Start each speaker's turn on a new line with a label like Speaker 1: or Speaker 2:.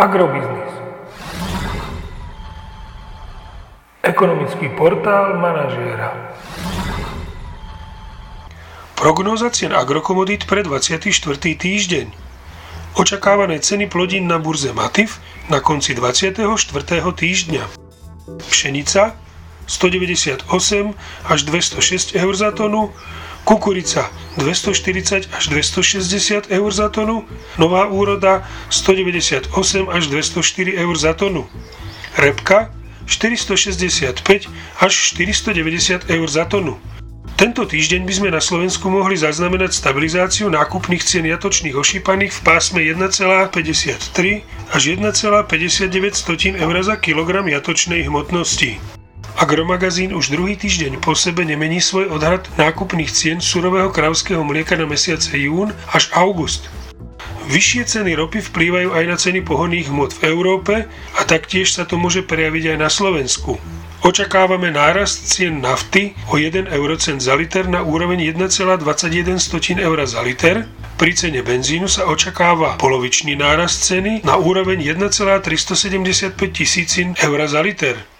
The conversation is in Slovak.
Speaker 1: Agrobiznis. Ekonomický portál manažéra.
Speaker 2: Prognóza cien agrokomodít pre 24. týždeň. Očakávané ceny plodín na burze Matif na konci 24. týždňa. Pšenica 198 až 206 eur za tonu, kukurica 240 až 260 eur za tonu, nová úroda 198 až 204 eur za tonu, repka 465 až 490 eur za tonu. Tento týždeň by sme na Slovensku mohli zaznamenať stabilizáciu nákupných cien jatočných ošípaných v pásme 1,53 až 1,59 eur za kilogram jatočnej hmotnosti. Agromagazín už druhý týždeň po sebe nemení svoj odhad nákupných cien surového kravského mlieka na mesiace jún až august. Vyššie ceny ropy vplývajú aj na ceny pohonných hmot v Európe a taktiež sa to môže prejaviť aj na Slovensku. Očakávame nárast cien nafty o 1 eurocent za liter na úroveň 1,21 eur za liter. Pri cene benzínu sa očakáva polovičný nárast ceny na úroveň 1,375 tisícin eur za liter.